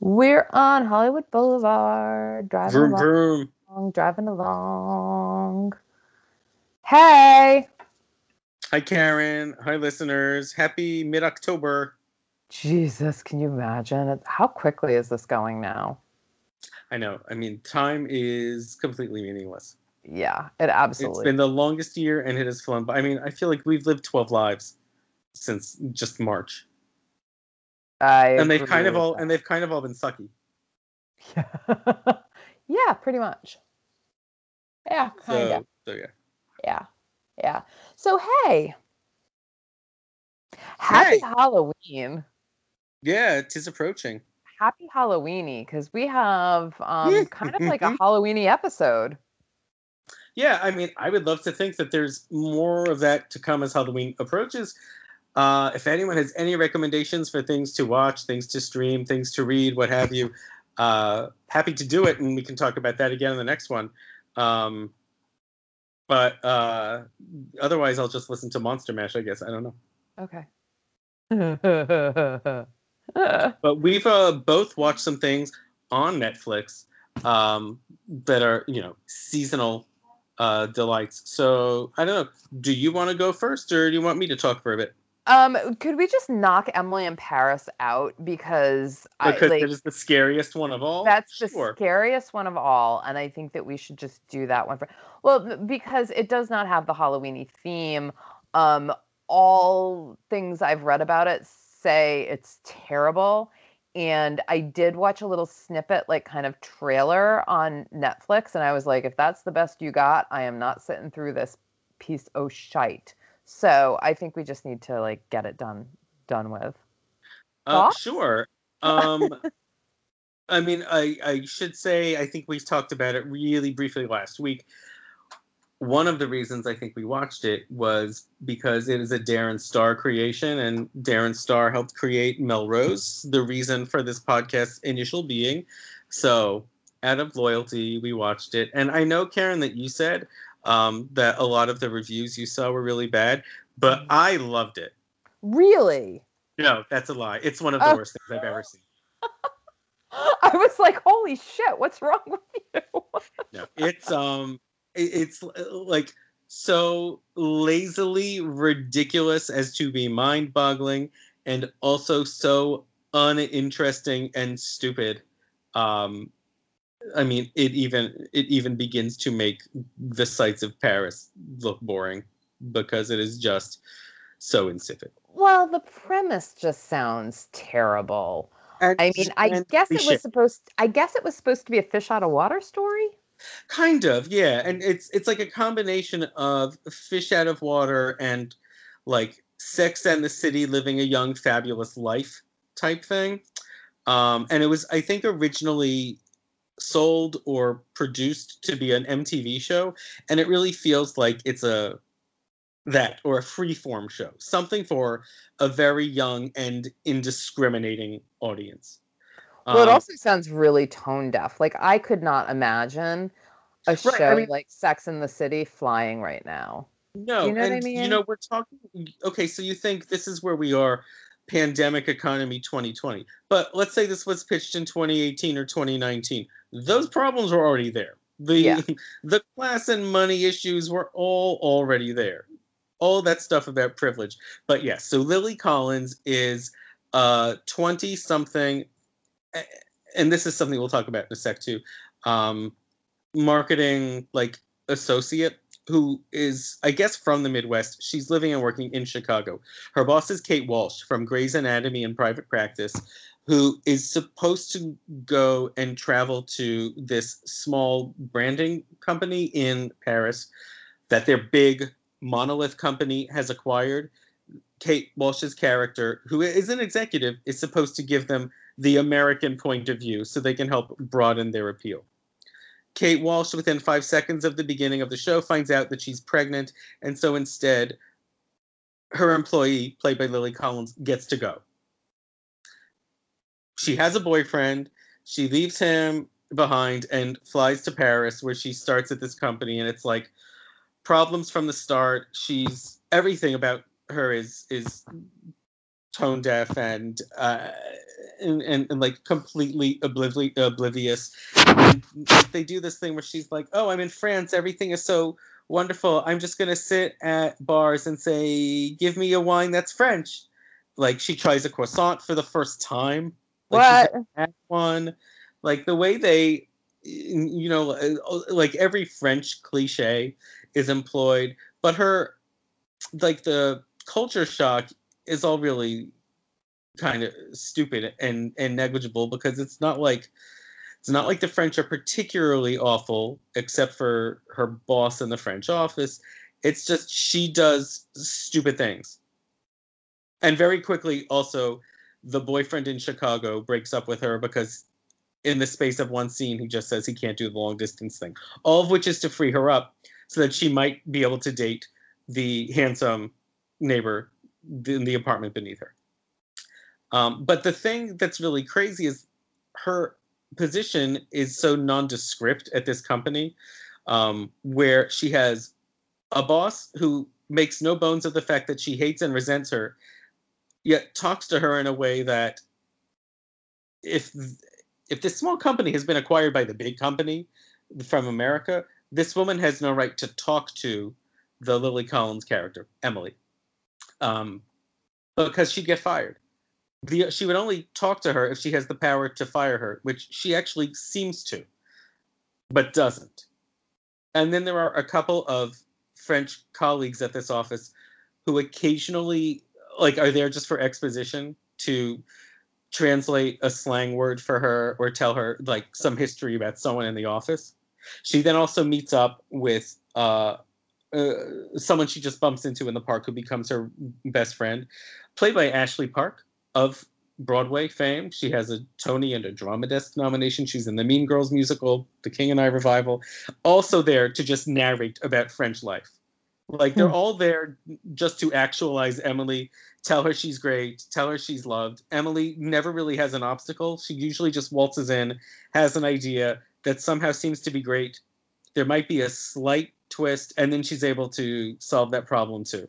We're on Hollywood Boulevard, driving Vroom along, vroom. driving along. Hey, Hi Karen. Hi listeners. Happy mid October. Jesus, can you imagine? How quickly is this going now? I know. I mean, time is completely meaningless. Yeah, it It's absolutely. been the longest year and it has flown by. I mean, I feel like we've lived 12 lives since just March. I And they've kind of all that. and they've kind of all been sucky. Yeah. yeah, pretty much. Yeah, kind of. So, so yeah. Yeah. Yeah. So, hey, happy Hey. Halloween. Yeah, it is approaching. Happy Halloweeny because we have um, kind of like a Halloweeny episode. Yeah, I mean, I would love to think that there's more of that to come as Halloween approaches. Uh, if anyone has any recommendations for things to watch, things to stream, things to read, what have you, uh, happy to do it, and we can talk about that again in the next one. Um, but uh, otherwise, I'll just listen to Monster Mash. I guess I don't know. Okay. But we've uh, both watched some things on Netflix um, that are, you know, seasonal uh, delights. So I don't know. Do you want to go first, or do you want me to talk for a bit? Um, could we just knock Emily in Paris out because I Because like it is the scariest one of all. that's the scariest one of all, and I think that we should just do that one for well because it does not have the Halloweeny theme. Um, all things I've read about it say it's terrible. And I did watch a little snippet, like kind of trailer on Netflix, and I was like, if that's the best you got, I am not sitting through this piece of shite. So I think we just need to like get it done done with. Uh, sure. Um, I mean, I, I should say, I think we talked about it really briefly last week. One of the reasons I think we watched it was because it is a Darren Star creation, and Darren Star helped create Melrose, the reason for this podcast's initial being. So, out of loyalty, we watched it. And I know, Karen, that you said um, that a lot of the reviews you saw were really bad, but I loved it. Really? No, that's a lie. It's one of the Oh. worst things I've ever seen. I was like, holy shit, what's wrong with you? no it's um it- it's uh, like so lazily ridiculous as to be mind-boggling and also so uninteresting and stupid um i mean it even it even begins to make the sights of paris look boring because it is just so insipid well, the premise just sounds terrible. and, I mean, I guess it was supposed I guess it was supposed to be a fish out of water story. kind of yeah and it's it's like a combination of fish out of water and like sex and the city living a young fabulous life type thing um and it was i think originally sold or produced to be an mtv show and it really feels like it's a that or a freeform show something for a very young and indiscriminating audience Well, it Um, also sounds really tone deaf. Like I could not imagine a Right, I show mean- like Sex in the City flying right now. No, You know what I and you know we're talking. Okay, so you think this is where we are, pandemic economy 2020. But let's say this was pitched in 2018 or 2019. Those problems were already there. The Yeah. the class and money issues were all already there. All that stuff about privilege. But yes, so Lily Collins is uh 20 something and this is something we'll talk about in a sec too. Um marketing like associate who is, I guess, from the Midwest. She's living and working in Chicago. Her boss is Kate Walsh from Grey's Anatomy and Private Practice, who is supposed to go and travel to this small branding company in Paris that their big monolith company has acquired. Kate Walsh's character, who is an executive, is supposed to give them the American point of view so they can help broaden their appeal. Kate Walsh, within five seconds of the beginning of the show, finds out that she's pregnant, and so instead, her employee, played by Lily Collins, gets to go. She has a boyfriend. She leaves him behind and flies to Paris, where she starts at this company, and it's like problems from the start. She's everything about her is is tone deaf and uh, and, and, and like completely obliv- oblivious. And they do this thing where she's like, "Oh, I'm in France. Everything is so wonderful. I'm just gonna sit at bars and say, give me a wine that's French." Like she tries a croissant for the first time. Like what? one. Like the way they, you know, like every French cliche is employed, but her, like the culture shock is all really kind of stupid and and negligible because it's not like it's not like the French are particularly awful, except for her boss in the French office. It's just she does stupid things. And very quickly, also, the boyfriend in Chicago breaks up with her because, in the space of one scene, he just says he can't do the long distance thing. All of which is to free her up so that she might be able to date the handsome neighbor in the apartment beneath her. Um, but the thing that's really crazy is her position is so nondescript at this company, um, where she has a boss who makes no bones of the fact that she hates and resents her, yet talks to her in a way that if if this small company has been acquired by the big company from America, this woman has no right to talk to the Lily Collins character, Emily, um, because she'd get fired the she would only talk to her if she has the power to fire her, which she actually seems to, but doesn't. And then there are a couple of French colleagues at this office who occasionally like are there just for exposition to translate a slang word for her or tell her like some history about someone in the office. She then also meets up with uh, uh, someone she just bumps into in the park who becomes her best friend, played by Ashley Park, of Broadway fame. She has a Tony and a Drama Desk nomination. She's in the Mean Girls musical, The King and I revival. Also there to just narrate about French life. Like they're hmm. all there just to actualize Emily, tell her she's great, tell her she's loved. Emily never really has an obstacle. She usually just waltzes in, has an idea that somehow seems to be great. There might be a slight twist, and then she's able to solve that problem too.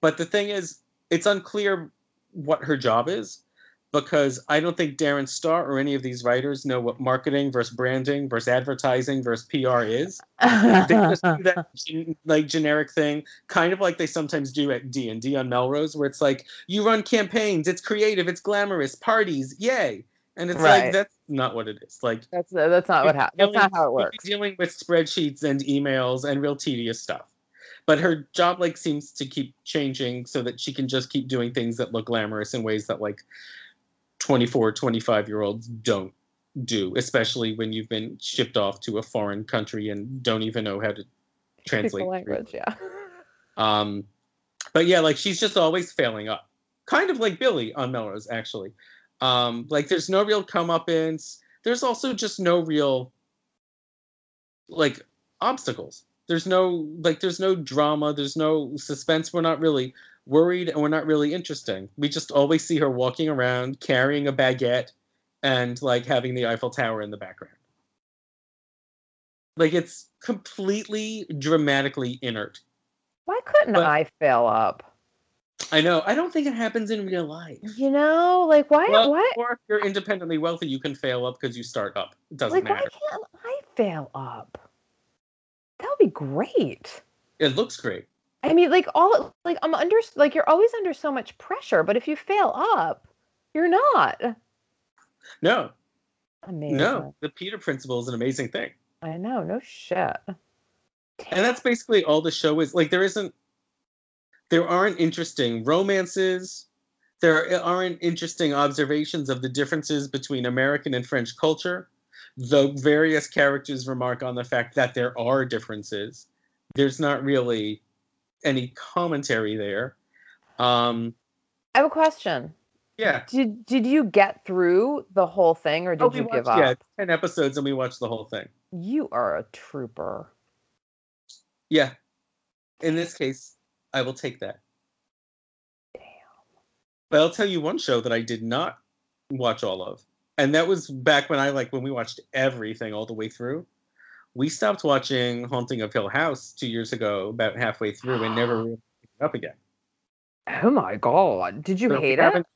But the thing is, it's unclear what her job is because I don't think Darren Star or any of these writers know what marketing versus branding versus advertising versus PR is. they just do that like generic thing, kind of like they sometimes do at D and D on Melrose, where it's like you run campaigns, it's creative, it's glamorous, parties, yay, and it's right. like that's not what it is. Like that's that's not what ha- that's not how it works. Dealing with spreadsheets and emails and real tedious stuff but her job like seems to keep changing so that she can just keep doing things that look glamorous in ways that like 24 25 year olds don't do especially when you've been shipped off to a foreign country and don't even know how to translate the language yeah. Um but yeah like she's just always failing up. Kind of like billy on melrose actually. Um like there's no real comeuppance. There's also just no real like obstacles there's no like there's no drama there's no suspense. We're not really worried and we're not really interesting. We just always see her walking around carrying a baguette and like having the eiffel tower in the background. Like it's completely dramatically inert. Why couldn't but, i fail up? I know. I don't think it happens in real life. You know like why well, why or if you're independently wealthy you can fail up because you start up. It doesn't like, matter. why can't i fail up that would be great. It looks great. I mean, like all like I'm under like you're always under so much pressure, but if you fail up, you're not. No. Amazing. No, the Peter principle is an amazing thing. I know, no shit. And that's basically all the show is. Like there isn't there aren't interesting romances. There aren't interesting observations of the differences between American and French culture the various characters remark on the fact that there are differences. There's not really any commentary there. Um, I have a question. Yeah. Did Did you get through the whole thing, or did oh, you watched, give up? Yeah, ten episodes, and we watched the whole thing. You are a trooper. Yeah. In this case, I will take that. Damn. But I'll tell you one show that I did not watch all of and that was back when I like when we watched everything all the way through. We stopped watching Haunting of Hill House two years ago, about halfway through, and never really picked it up again. Oh my god! Did you so hate it?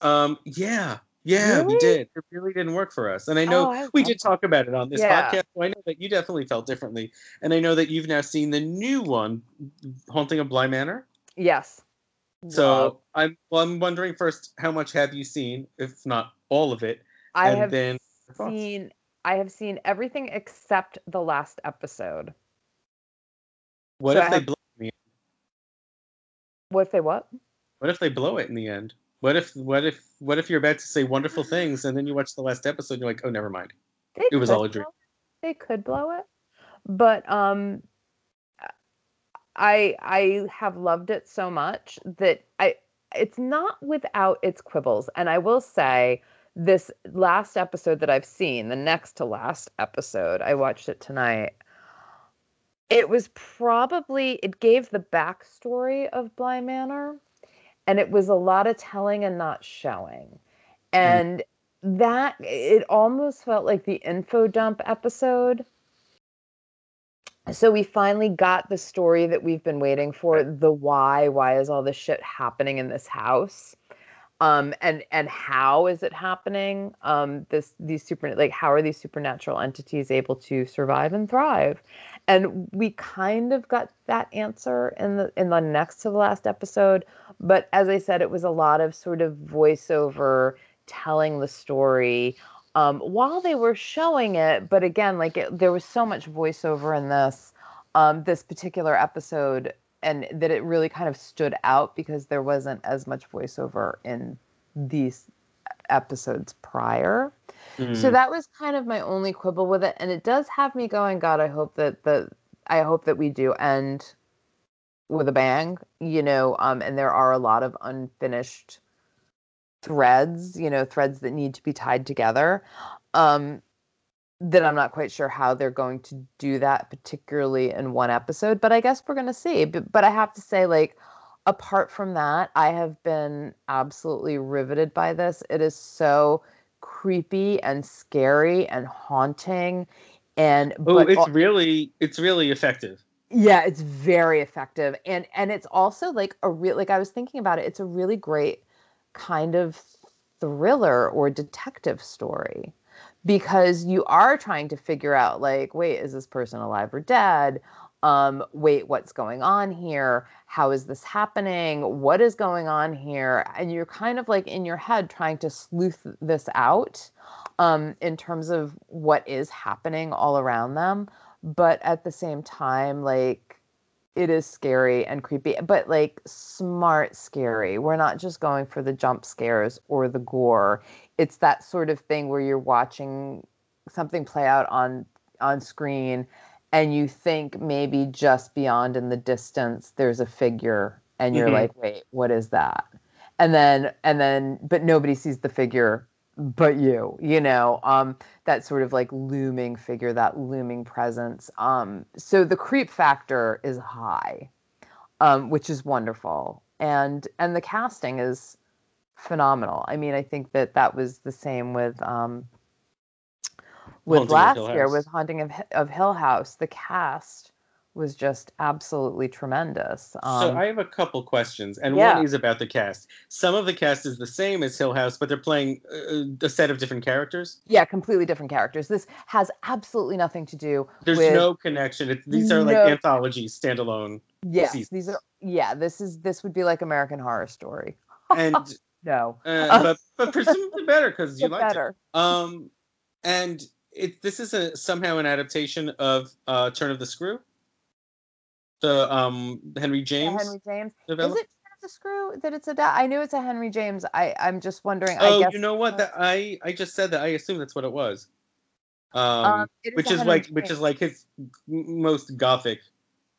Um, yeah, Yeah, we did. It really didn't work for us. And I know Oh, I we did talk about it on this Yeah. podcast. So I know that you definitely felt differently. And I know that you've now seen the new one, Haunting of Bly Manor. Yes. So. I'm well, I'm wondering first, how much have you seen, if not all of it? I and have then seen I have seen everything except the last episode. What so if I they have- blow it in the end? What if they what? What if they blow it in the end? What if what if what if you're about to say wonderful things and then you watch the last episode and you're like, oh never mind. They It was all a dream. They could blow it, but um, I I have loved it so much that I it's not without its quibbles, and I will say this last episode that I've seen, the next to last episode, I watched it tonight. It was probably it gave the backstory of Bly Manor, and it was a lot of telling and not showing, mm. and that it almost felt like the info dump episode. So we finally got the story that we've been waiting for, the why, why is all this shit happening in this house? Um and and how is it happening? Um this these super like how are these supernatural entities able to survive and thrive? And we kind of got that answer in the in the next to the last episode, but as I said it was a lot of sort of voiceover telling the story um, while they were showing it. But again, like it, there was so much voiceover in this um, this particular episode, and that it really kind of stood out because there wasn't as much voiceover in these episodes prior. So Mm. that was kind of my only quibble with it, and it does have me going. God, I hope that the I hope that we do end with a bang, you know. Um, and there are a lot of unfinished threads, you know, threads that need to be tied together. Um, that I'm not quite sure how they're going to do that, particularly in one episode. But I guess we're going to see. But, but I have to say, like, apart from that, I have been absolutely riveted by this. It is so creepy and scary and haunting. And Oh, it's al- really it's really effective. yeah, it's very effective. And and it's also like a real like I was thinking about it, it's a really great kind of thriller or detective story because you are trying to figure out like wait, is this person alive or dead? Um wait, what's going on here? How is this happening? What is going on here? And you're kind of like in your head trying to sleuth this out um in terms of what is happening all around them but at the same time like it is scary and creepy but like smart scary. We're not just going for the jump scares or the gore. It's that sort of thing where you're watching something play out on on screen and you think maybe just beyond in the distance there's a figure and you're Mhm. like wait what is that? And then and then but nobody sees the figure but you you know um that sort of like looming figure that looming presence um so the creep factor is high um which is wonderful and and the casting is phenomenal. I mean i think that that was the same with um with Haunting last year with haunting of, of hill house. The cast was just absolutely tremendous um so I have a couple questions, and yeah. one is about the cast. Some of the cast is the same as Hill House, but they're playing uh, a set of different characters. yeah completely different characters this has absolutely nothing to do There's no connection. It, these are like anthologies, standalone. Yes, seasons. these are yeah. This is this would be like American Horror Story. And No, uh, but but presumably better because you like better. it. Um, and it this is a somehow an adaptation of uh, Turn of the Screw, the um Henry James Henry James. Is it Turn the Screw that it's a? Da- I knew it's a Henry James. I I'm just wondering. I Oh, you know what? That I I just said that. I assume that's what it was. Um, um, it which is like which is like his most gothic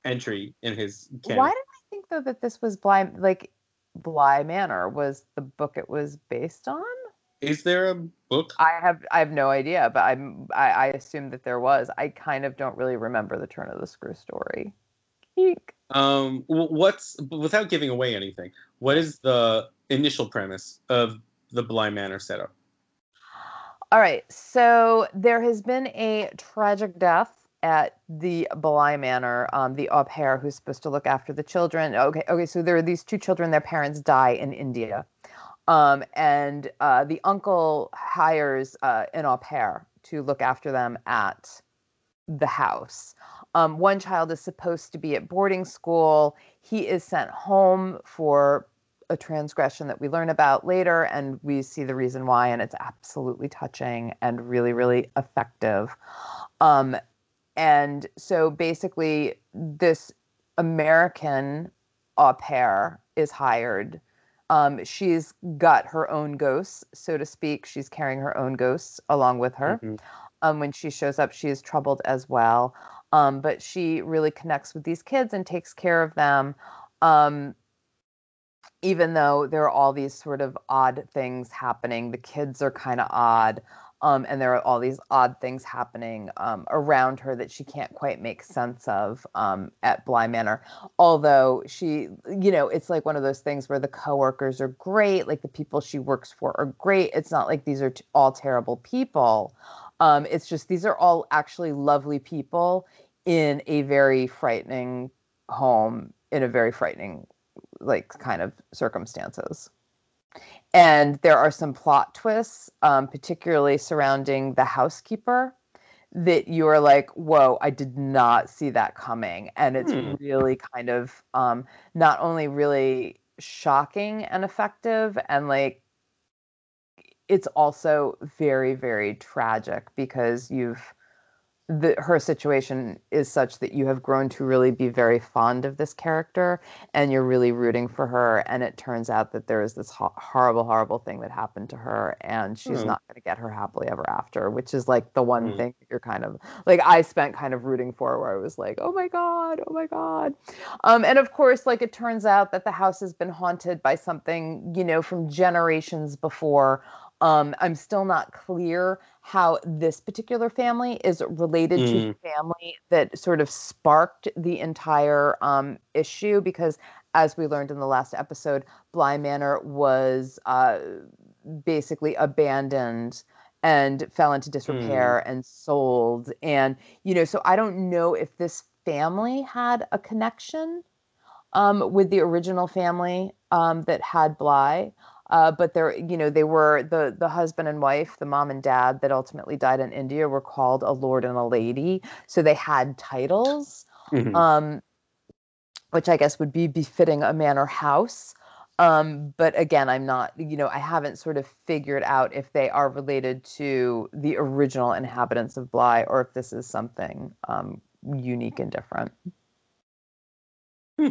entry in his canon. Why did I think though that this was Bly like Bly Manor was the book it was based on? Is there a book? I have I have no idea, but I'm I, I assume that there was. I kind of don't really remember the Turn of the Screw story. Eek. Um, what's without giving away anything? What is the initial premise of the Bly Manor setup? All right. So there has been a tragic death at the Bly Manor. Um, the au pair who's supposed to look after the children. Okay. Okay. So there are these two children. Their parents die in India. Um, and uh, the uncle hires uh, an au pair to look after them at the house. Um, one child is supposed to be at boarding school. He is sent home for a transgression that we learn about later, and we see the reason why, and it's absolutely touching and really, really effective. Um, and so basically, this American au pair is hired. Um, she's got her own ghosts, so to speak. She's carrying her own ghosts along with her. Mhm. Um, when she shows up, she is troubled as well. Um, but she really connects with these kids and takes care of them. Um, even though there are all these sort of odd things happening, the kids are kind of odd. Um, and there are all these odd things happening um, around her that she can't quite make sense of um, at Bly Manor. Although she, you know, it's like one of those things where the coworkers are great, like the people she works for are great. It's not like these are t- all terrible people. Um, it's just these are all actually lovely people in a very frightening home in a very frightening like kind of circumstances and there are some plot twists um, particularly surrounding the housekeeper that you are like whoa i did not see that coming and it's Hmm. really kind of um, not only really shocking and effective and like it's also very very tragic because you've the her situation is such that you have grown to really be very fond of this character and you're really rooting for her and it turns out that there is this ho- horrible horrible thing that happened to her and she's Hmm. not going to get her happily ever after which is like the one Hmm. thing that you're kind of like I spent kind of rooting for where I was like oh my god oh my god um and of course like it turns out that the house has been haunted by something you know from generations before um, I'm still not clear how this particular family is related to the family that sort of sparked the entire um, issue because, as we learned in the last episode, Bly Manor was uh, basically abandoned and fell into disrepair and sold. And, you know, so I don't know if this family had a connection um, with the original family um, that had Bly. Uh, but they're, you know, they were the the husband and wife, the mom and dad that ultimately died in India were called a lord and a lady, so they had titles, Mhm. um, which I guess would be befitting a manor house. Um, but again, I'm not, you know, I haven't sort of figured out if they are related to the original inhabitants of Bly or if this is something um, unique and different. Hmm.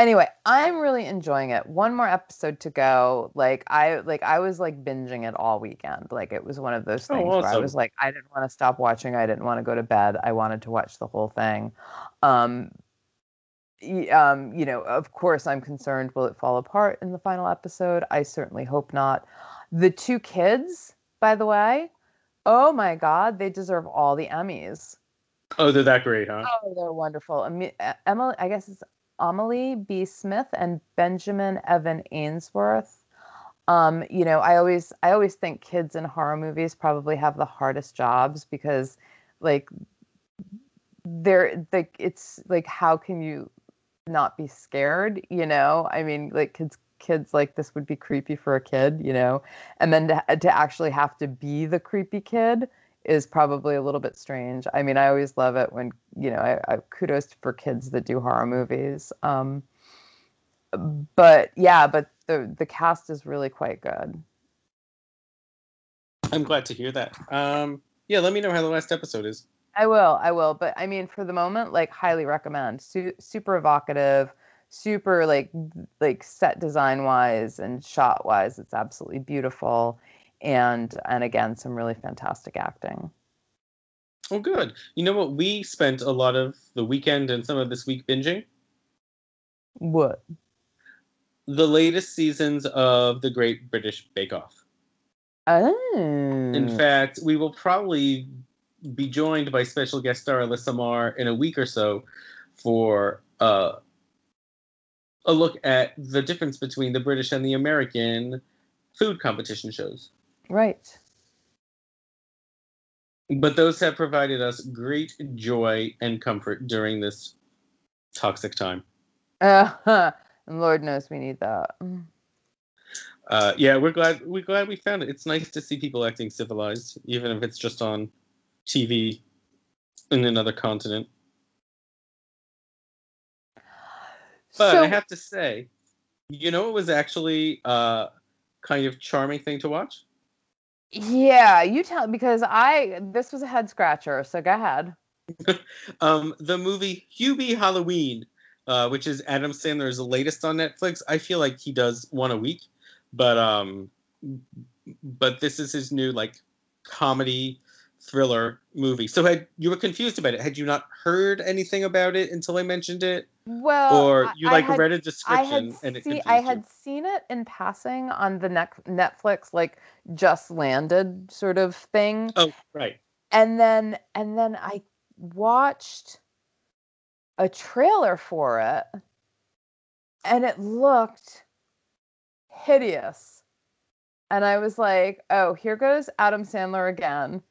Anyway, I'm really enjoying it. One more episode to go. Like I like I was like binging it all weekend. Like it was one of those Oh, things where I was like I didn't want to stop watching. I didn't want to go to bed. I wanted to watch the whole thing. Um um, you know, of course, I'm concerned. Will it fall apart in the final episode? I certainly hope not. The two kids, by the way, oh my God, they deserve all the Emmys. Oh, they're that great, huh? Oh, they're wonderful. Emily, I guess it's Amelie Bea Smith and Benjamin Evan Ainsworth. Um, you know, I always I always think kids in horror movies probably have the hardest jobs because like they're like it's like how can you not be scared, you know? I mean, like kids kids like this would be creepy for a kid, you know. And then to to actually have to be the creepy kid is probably a little bit strange. I mean, I always love it when you know. I, I kudos for kids that do horror movies. Um, but yeah, but the the cast is really quite good. I'm glad to hear that. Um, yeah, let me know how the last episode is. I will, I will. But I mean, for the moment, like highly recommend. Su- super evocative, super like like set design wise and shot wise, it's absolutely beautiful. And and again, some really fantastic acting. Oh, good. You know what? We spent a lot of the weekend and some of this week binging What? the latest seasons of the Great British Bake Off. Oh. In fact, we will probably be joined by special guest star Alyssa Marr in a week or so for uh, a look at the difference between the British and the American food competition shows. Right. But those have provided us great joy and comfort during this toxic time. Uh, and Lord knows we need that. uh, yeah, we're glad we're glad we found it. It's nice to see people acting civilized, even if it's just on TV in another continent. But so I have to say, you know, it was actually uh, kind of charming thing to watch. Yeah, you tell because I this was a head scratcher. So go ahead. um, the movie Hubie Halloween, uh, which is Adam Sandler's latest on Netflix. I feel like he does one a week, but um, but this is his new like comedy thriller movie. So had you were confused about it? Had you not heard anything about it until I mentioned it, Well, or you like had- read a description and it see, I you? had seen it in passing on the Netflix like just landed sort of thing, Oh, right. and then and then I watched a trailer for it, and it looked hideous, and I was like, oh, here goes Adam Sandler again,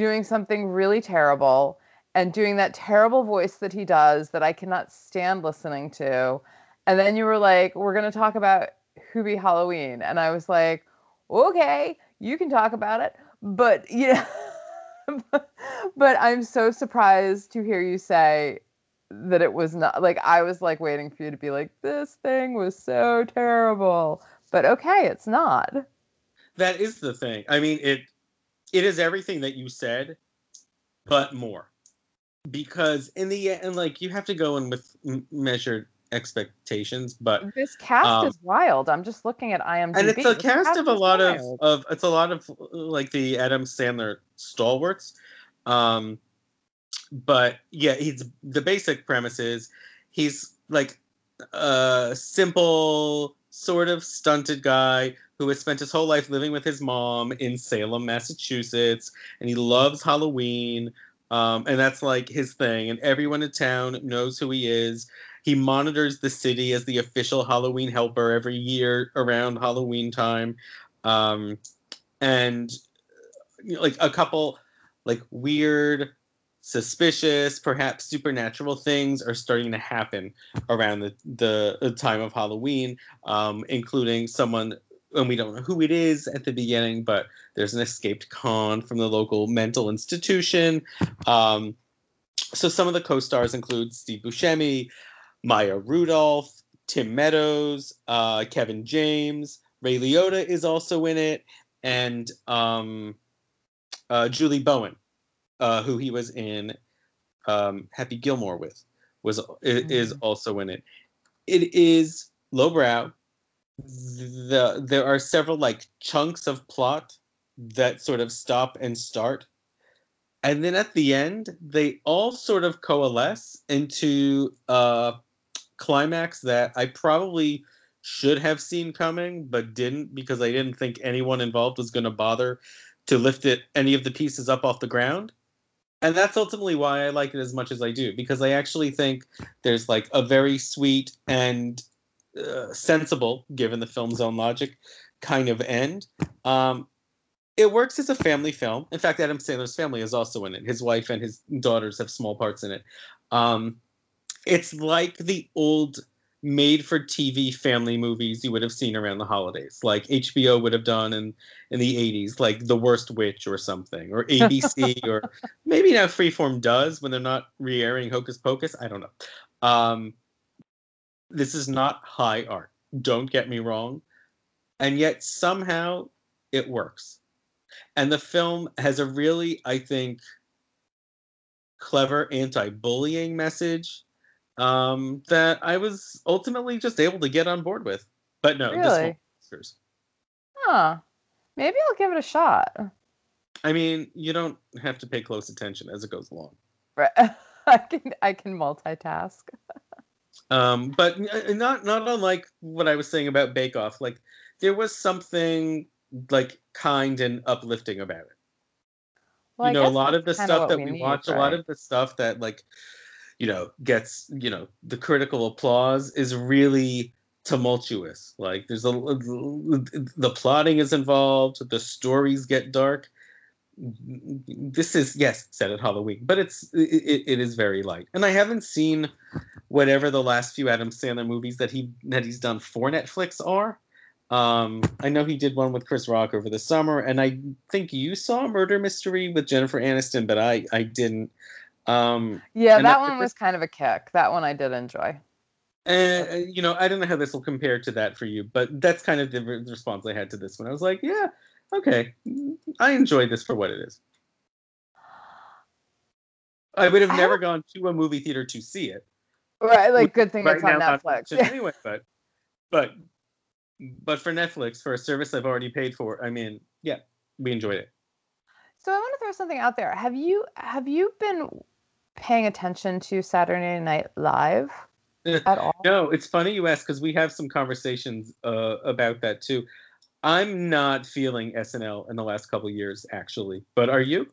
doing something really terrible. And doing that terrible voice that he does that I cannot stand listening to. And then you were like, we're going to talk about Hubie Halloween. And I was like, okay, you can talk about it. But, you know, but I'm so surprised to hear you say that it was not like I was like waiting for you to be like, this thing was so terrible. But okay, it's not. That is the thing. I mean, it it is everything that you said, but more. Because in the end, like you have to go in with m- measured expectations, but This cast Um, is wild. I'm just looking at IMDb. and it's a This cast of a lot of, of it's a lot of like the Adam Sandler stalwarts. Um, but yeah, he's the basic premise is he's like a simple, sort of stunted guy who has spent his whole life living with his mom in Salem, Massachusetts, and he loves Halloween. Um, and that's like his thing, and everyone in town knows who he is. He monitors the city as the official Halloween helper every year around Halloween time. Um, and you know, like a couple like weird suspicious perhaps supernatural things are starting to happen around the, the, the time of halloween um, including someone and we don't know who it is at the beginning but there's an escaped con from the local mental institution um, so some of the co-stars include steve buscemi maya rudolph tim meadows uh, kevin james ray liotta is also in it and um, uh, julie bowen uh, who he was in um, Happy Gilmore with, was is Mhm. also in it. It is lowbrow. The there are several like chunks of plot that sort of stop and start, and then at the end they all sort of coalesce into a climax that I probably should have seen coming, but didn't because I didn't think anyone involved was going to bother to lift it any of the pieces up off the ground. And that's ultimately why I like it as much as I do because I actually think there's like a very sweet and uh, sensible, given the film's own logic, kind of end. Um, it works as a family film. In fact, Adam Sandler's family is also in it. His wife and his daughters have small parts in it. Um, it's like the old made for TV family movies you would have seen around the holidays, like HBO would have done in, in the 80s, like The Worst Witch or something, or ABC, or maybe now Freeform does when they're not re airing Hocus Pocus. I don't know. Um, this is not high art. Don't get me wrong. And yet somehow it works. And the film has a really, I think, clever anti bullying message um, that I was ultimately just able to get on board with. But no, Really? won't Oscars. Huh. Maybe I'll give it a shot. I mean, you don't have to pay close attention as it goes along. Right. I can I can multitask. Um, but not not unlike what I was saying about Bake Off. Like there was something like kind and uplifting about it. Well, you know, a lot of the stuff that we we need, watch, a lot of the stuff that like, you know, gets you know the critical applause is really tumultuous. Like there's a the plotting is involved, the stories get dark. This is yes, set at Halloween, but it's it, it is very light. And I haven't seen whatever the last few Adam Sandler movies that he that he's done for Netflix are. Um, I know he did one with Chris Rock over the summer, and I think you saw Murder Mystery with Jennifer Aniston, but I I didn't. Um, Yeah, that one was kind of a kick. That one I did enjoy. and you know, I don't know how this will compare to that for you, but that's kind of the re- response I had to this one. I was like, yeah, okay, I enjoy this for what it is. I would have I never gone to a movie theater to see it. Right, like good thing right it's on not Netflix. anyway, but but but for Netflix for a service I've already paid for, I mean, yeah, we enjoyed it. So I want to throw something out there. Have you have you been paying attention to Saturday Night Live at all? No, it's funny you ask because we have some conversations uh, about that too. I'm not feeling SNL in the last couple years, actually. But are you?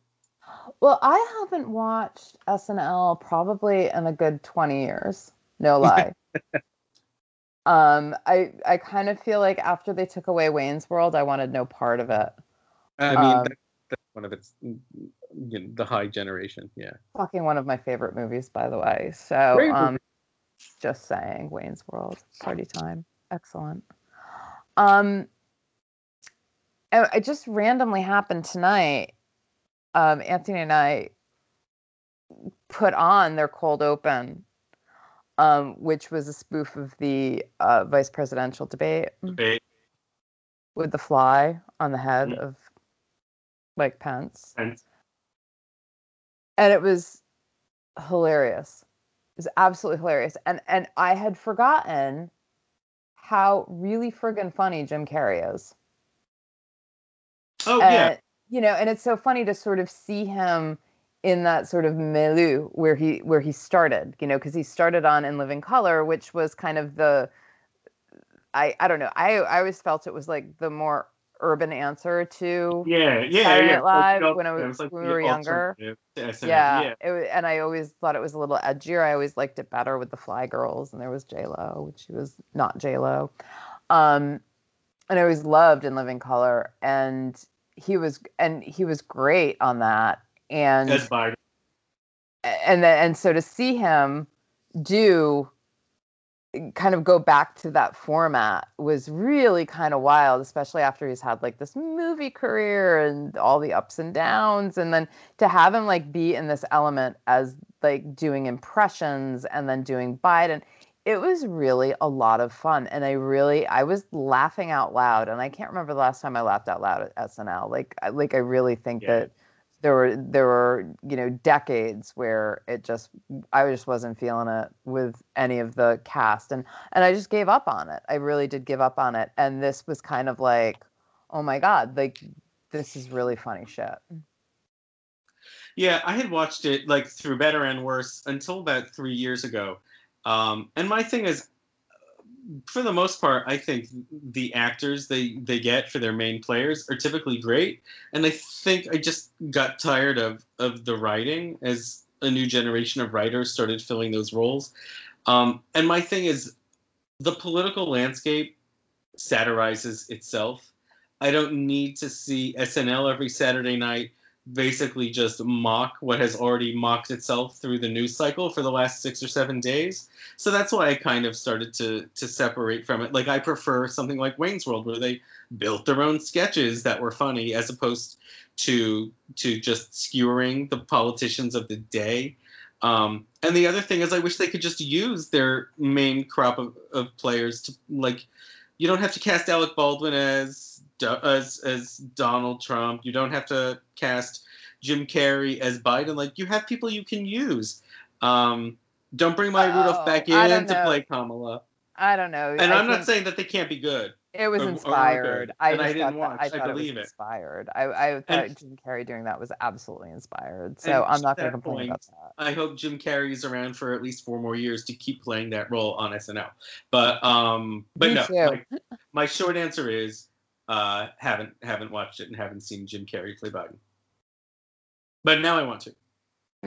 Well, I haven't watched SNL probably in a good 20 years. No lie. um, I I kind of feel like after they took away Wayne's World, I wanted no part of it. I mean, Um, that, that's one of its, mm, you know, the high generation. Yeah. Fucking one of my favorite movies, by the way. So, Great um, movie. just saying, Wayne's World, party time, excellent. Um, it just randomly happened tonight. Um, Anthony and I put on their cold open, um, which was a spoof of the uh, vice presidential debate Debate. with the fly on the head Mhm. of Mike Pence. And and it was hilarious. It was absolutely hilarious. And and I had forgotten how really friggin' funny Jim Carrey is. Oh and, yeah, You know, and it's so funny to sort of see him in that sort of milieu where he where he started, you know, because he started on In Living Color, which was kind of the I I don't know. I I always felt it was like the more urban answer to yeah, yeah, Saturday yeah. Live Well, when I it was- like when we were younger. alternative to SNL. yeah, yeah. It, wa- and I always thought it was a little edgier. I always liked it better with the Fly Girls, and there was J Lo, which was not J Lo. Um, and I always loved In Living Color, and he was and he was great on that. And and then and so to see him do kind of go back to that format was really kind of wild especially after he's had like this movie career and all the ups and downs and then to have him like be in this element as like doing impressions and then doing biden it was really a lot of fun and i really i was laughing out loud and i can't remember the last time i laughed out loud at snl like I, like i really think Yeah. that there were there were you know decades where it just I just wasn't feeling it with any of the cast and and I just gave up on it. I really did give up on it and this was kind of like oh my god like this is really funny shit. Yeah, I had watched it like through better and worse until about three years ago. Um, and my thing is, for the most part, I think the actors they they get for their main players are typically great. And I think I just got tired of of the writing as a new generation of writers started filling those roles. Um, and my thing is, the political landscape satirizes itself. I don't need to see SNL every Saturday night basically just mock what has already mocked itself through the news cycle for the last six or seven days. So that's why I kind of started to to separate from it. Like I prefer something like Wayne's World where they built their own sketches that were funny as opposed to to just skewering the politicians of the day. Um, and the other thing is I wish they could just use their main crop of, of players to like you don't have to cast Alec Baldwin as as as Donald Trump. You don't have to cast Jim Carrey as Biden. Like you have people you can use. Um, don't bring my Oh, Rudolph back in to play Kamala. I don't know. And I I'm not saying that they can't be good. it was or- inspired. I and I didn't thought watch, that, I I thought it was believe it. inspired. I I thought And- Jim Carrey doing that was absolutely inspired. So I'm not going to complain about that. I hope Jim Carrey's around for at least four more years to keep playing that role on SNL. But um, but Me no, my, my short answer is uh, haven't haven't watched it and haven't seen Jim Carrey play Biden. But now I want to.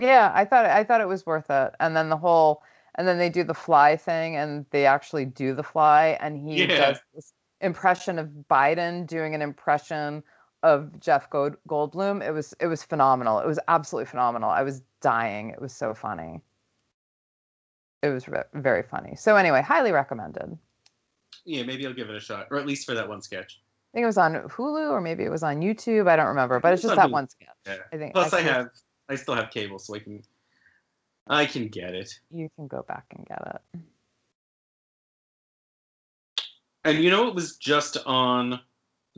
Yeah, I thought I thought it was worth it. And then the whole and then they do the fly thing and they actually do the fly and he Yeah. does this impression of Biden doing an impression of Jeff Gold- Goldblum. It was it was phenomenal. It was absolutely phenomenal. I was dying. It was so funny. It was re- very funny. So anyway, highly recommended. yeah, maybe I'll give it a shot, or at least for that one sketch. I think it was on Hulu or maybe it was on YouTube. I don't remember, but it's It's just on that Hulu. one sketch. Yeah. I think. Plus, I can- have, I still have cable, so I can, I can get it. You can go back and get it. And you know, it was just on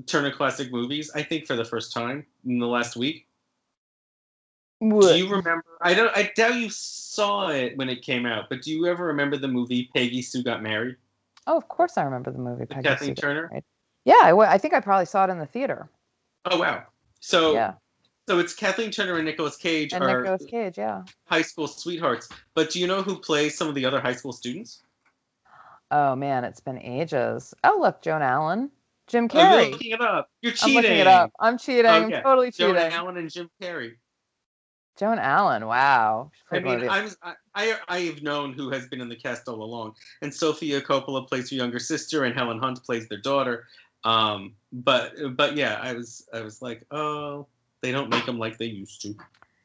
Turner Classic Movies. I think for the first time in the last week. Do you remember? I don't. I doubt you saw it when it came out, but do you ever remember the movie Peggy Sue Got Married? Oh, of course I remember the movie. With Peggy Kathleen Sue Turner? Yeah, I, w- I think I probably saw it in the theater. Oh wow! So yeah, so it's Kathleen Turner and Nicolas Cage and are Nicolas Cage. Yeah. high school sweethearts. But do you know who plays some of the other high school students? Oh man, it's been ages. Oh look, Joan Allen, Jim Oh, you're Carrey. looking it up. You're cheating. I'm cheating. looking it up. I'm cheating. Okay. I'm totally cheating. Jonah Allen and Jim Carrey. Joan Allen. Wow. I played one of mean, I'm, I, I I've known who has been in the cast all along, and Sofia Coppola plays her younger sister, and Helen Hunt plays their daughter. Um, but but yeah, I was I was like, oh, they don't make them like they used to.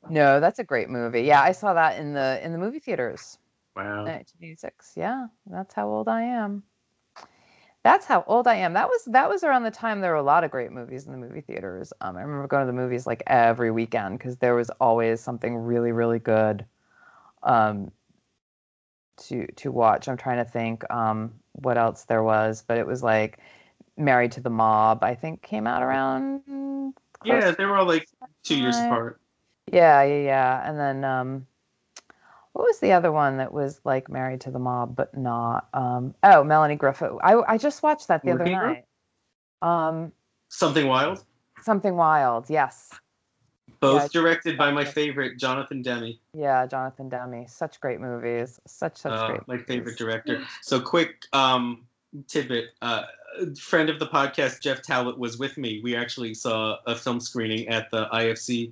no, that's a great movie. Yeah, I saw that in the in the movie theaters. Wow. 1986. Yeah, that's how old I am. That's how old I am. That was that was around the time there were a lot of great movies in the movie theaters. Um, I remember going to the movies like every weekend because there was always something really really good um, to to watch. I'm trying to think um, what else there was, but it was like Married to the Mob. I think came out around. Yeah, they were all like two years time. apart. yeah, yeah, yeah. And then um what was the other one that was like married to the mob but not um oh, Melanie Griffith. I I just watched that the other Working Group? night. Um Something Wild, Something Wild. Yes. both Yeah, directed by my favorite Jonathan Demme, Yeah, Jonathan Demme. Such great movies. Such such uh, great my favorite director. So quick um, tidbit: uh, a friend of the podcast, Jeff Talbot, was with me. We actually saw a film screening at the IFC,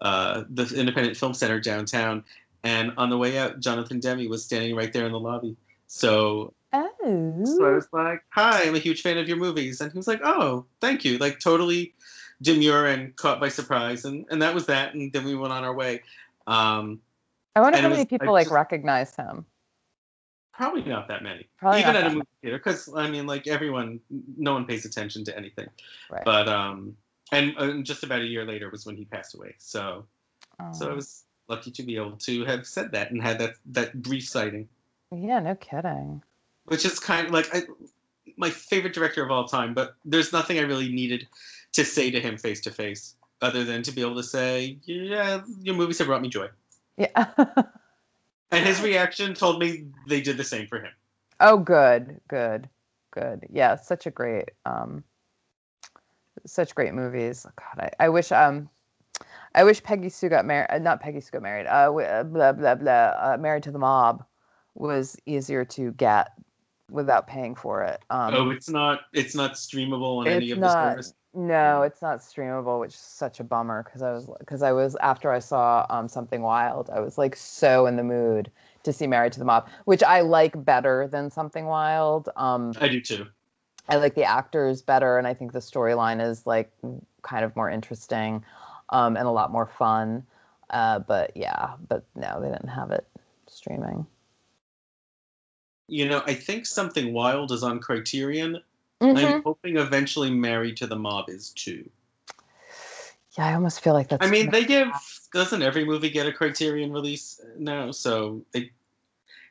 uh, the Independent Film Center downtown, and on the way out, Jonathan Demme was standing right there in the lobby. So Oh. So I was like, "Hi, I'm a huge fan of your movies," and he was like, "Oh, thank you!" Like totally demure and caught by surprise, and and that was that. And then we went on our way. Um, I wonder how it many was, people like, like just- recognize him. Probably not that many, Probably even at a movie theater, because I mean, like everyone, no one pays attention to anything. Right. But um, and, and just about a year later was when he passed away. So so I Oh. was lucky to be able to have said that and had that that brief sighting. Yeah, no kidding. which is kind of like I, my favorite director of all time. But there's nothing I really needed to say to him face to face, other than to be able to say, "Yeah, your movies have brought me joy." Yeah. And his reaction told me they did the same for him. Oh, good, good, good. Yeah, such a great, um, such great movies. God, I, I wish, um, I wish Peggy Sue got married. Uh, not Peggy Sue got married. Uh, uh, blah blah blah. Uh, married to the Mob was easier to get without paying for it. Um, oh, it's not it's not streamable on any of the not. No, it's not streamable, which is such a bummer because I was because I was after I saw um, something wild, I was like so in the mood to see Married to the Mob, which I like better than Something Wild. Um, I do too. I like the actors better, and I think the storyline is like kind of more interesting um, and a lot more fun. Uh, but yeah, but no, they didn't have it streaming. You know, I think something wild is on Criterion. Mhm. I'm hoping eventually Married to the Mob is too. Yeah, I almost feel like that's. I mean, they give doesn't every movie get a Criterion release now? So it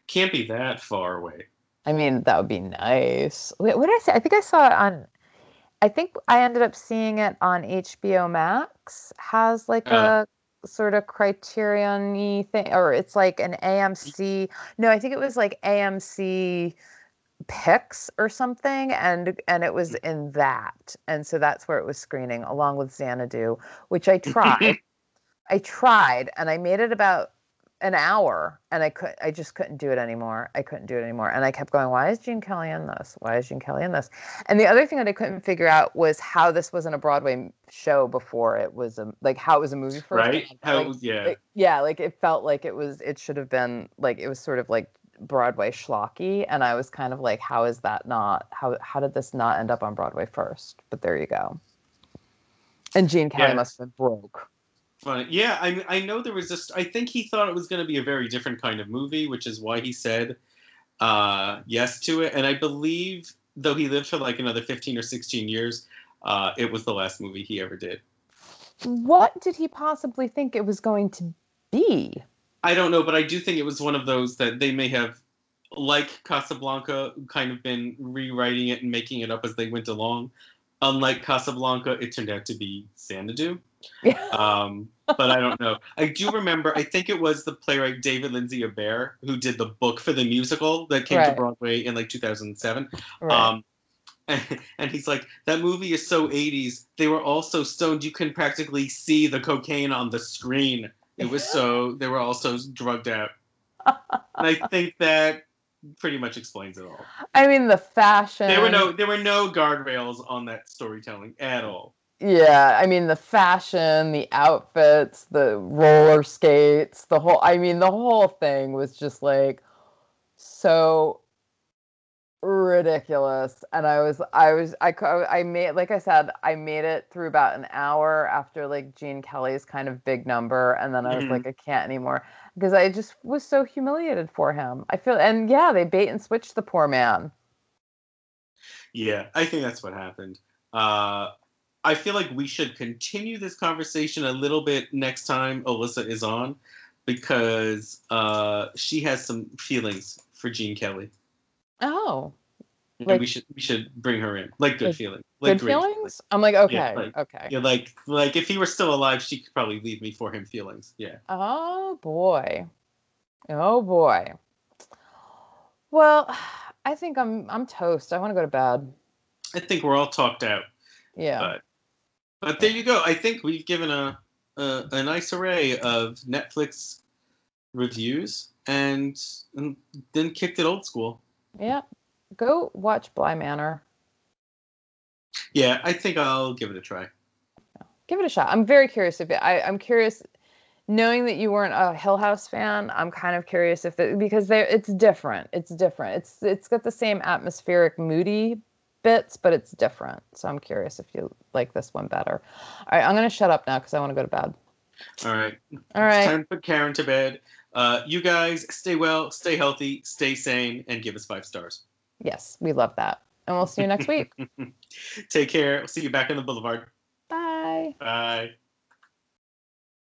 can't be that far away. I mean, that would be nice. Wait, what did I say? I think I saw it on. I think I ended up seeing it on HBO Max. Has like Oh. a sort of criterion thing, or it's like an AMC. No, I think it was like AMC Picks or something, and and it was mm. in that, and so that's where it was screening along with Xanadu, which I tried. I tried, and I made it about an hour and I could I just couldn't do it anymore. I couldn't do it anymore. And I kept going, why is Gene Kelly in this? Why is Gene Kelly in this? And the other thing that I couldn't figure out was how this wasn't a Broadway show before it was a like how it was a movie first. right? How like, yeah. like, yeah, like it felt like it was it should have been like it was sort of like Broadway schlocky and I was kind of like how is that not how how did this not end up on Broadway first? But there you go. And Gene Kelly Yeah. must have been broke. Funny. Yeah, I I know there was just I think he thought it was going to be a very different kind of movie, which is why he said uh, yes to it. And I believe though he lived for like another 15 or 16 years, uh, it was the last movie he ever did. What did he possibly think it was going to be? I don't know, but I do think it was one of those that they may have, like Casablanca, kind of been rewriting it and making it up as they went along. Unlike Casablanca, it turned out to be Xanadu. um, but I don't know. I do remember. I think it was the playwright David Lindsay Abaire who did the book for the musical that came Right. to Broadway in like 2007. Right. Um, and, and he's like, that movie is so 80s. They were all so stoned, you can practically see the cocaine on the screen. It was so, they were all so drugged out. And I think that pretty much explains it all. I mean, the fashion. There were no, there were no guardrails on that storytelling at all. Yeah, I mean the fashion, the outfits, the roller skates, the whole I mean the whole thing was just like so ridiculous and I was I was I I made like I said I made it through about an hour after like Gene Kelly's kind of big number and then I was Mhm. like I can't anymore because I just was so humiliated for him. I feel and yeah, they bait and switch the poor man. Yeah, I think that's what happened. Uh, I feel like we should continue this conversation a little bit next time Alyssa is on because uh, she has some feelings for Gene Kelly. Oh, And Like- we should we should bring her in. Like good Like, feelings. Like good great feelings? I'm like okay, Yeah, like- okay. Yeah, like like if he were still alive, she could probably leave me for him feelings. Yeah. Oh boy. Oh boy. Well, I think I'm I'm toast. I want to go to bed. I think we're all talked out. Yeah. But but there you go. I think we've given a a, a nice array of Netflix reviews and, and then kicked it old school. Yeah. Go watch Bly Manor. Yeah, I think I'll give it a try. Give it a shot. I'm very curious if it, I I'm curious knowing that you weren't a Hill House fan, I'm kind of curious if it, because they it's different. It's different. It's it's got the same atmospheric moody bits, but it's different. So I'm curious if you like this one better. All right, I'm going to shut up now cuz I want to go to bed. All right. All right. It's time to put Karen to bed. Uh, you guys stay well, stay healthy, stay sane, and give us five stars. Yes, we love that. And we'll see you next week. Take care. We'll see you back on the boulevard. Bye. Bye.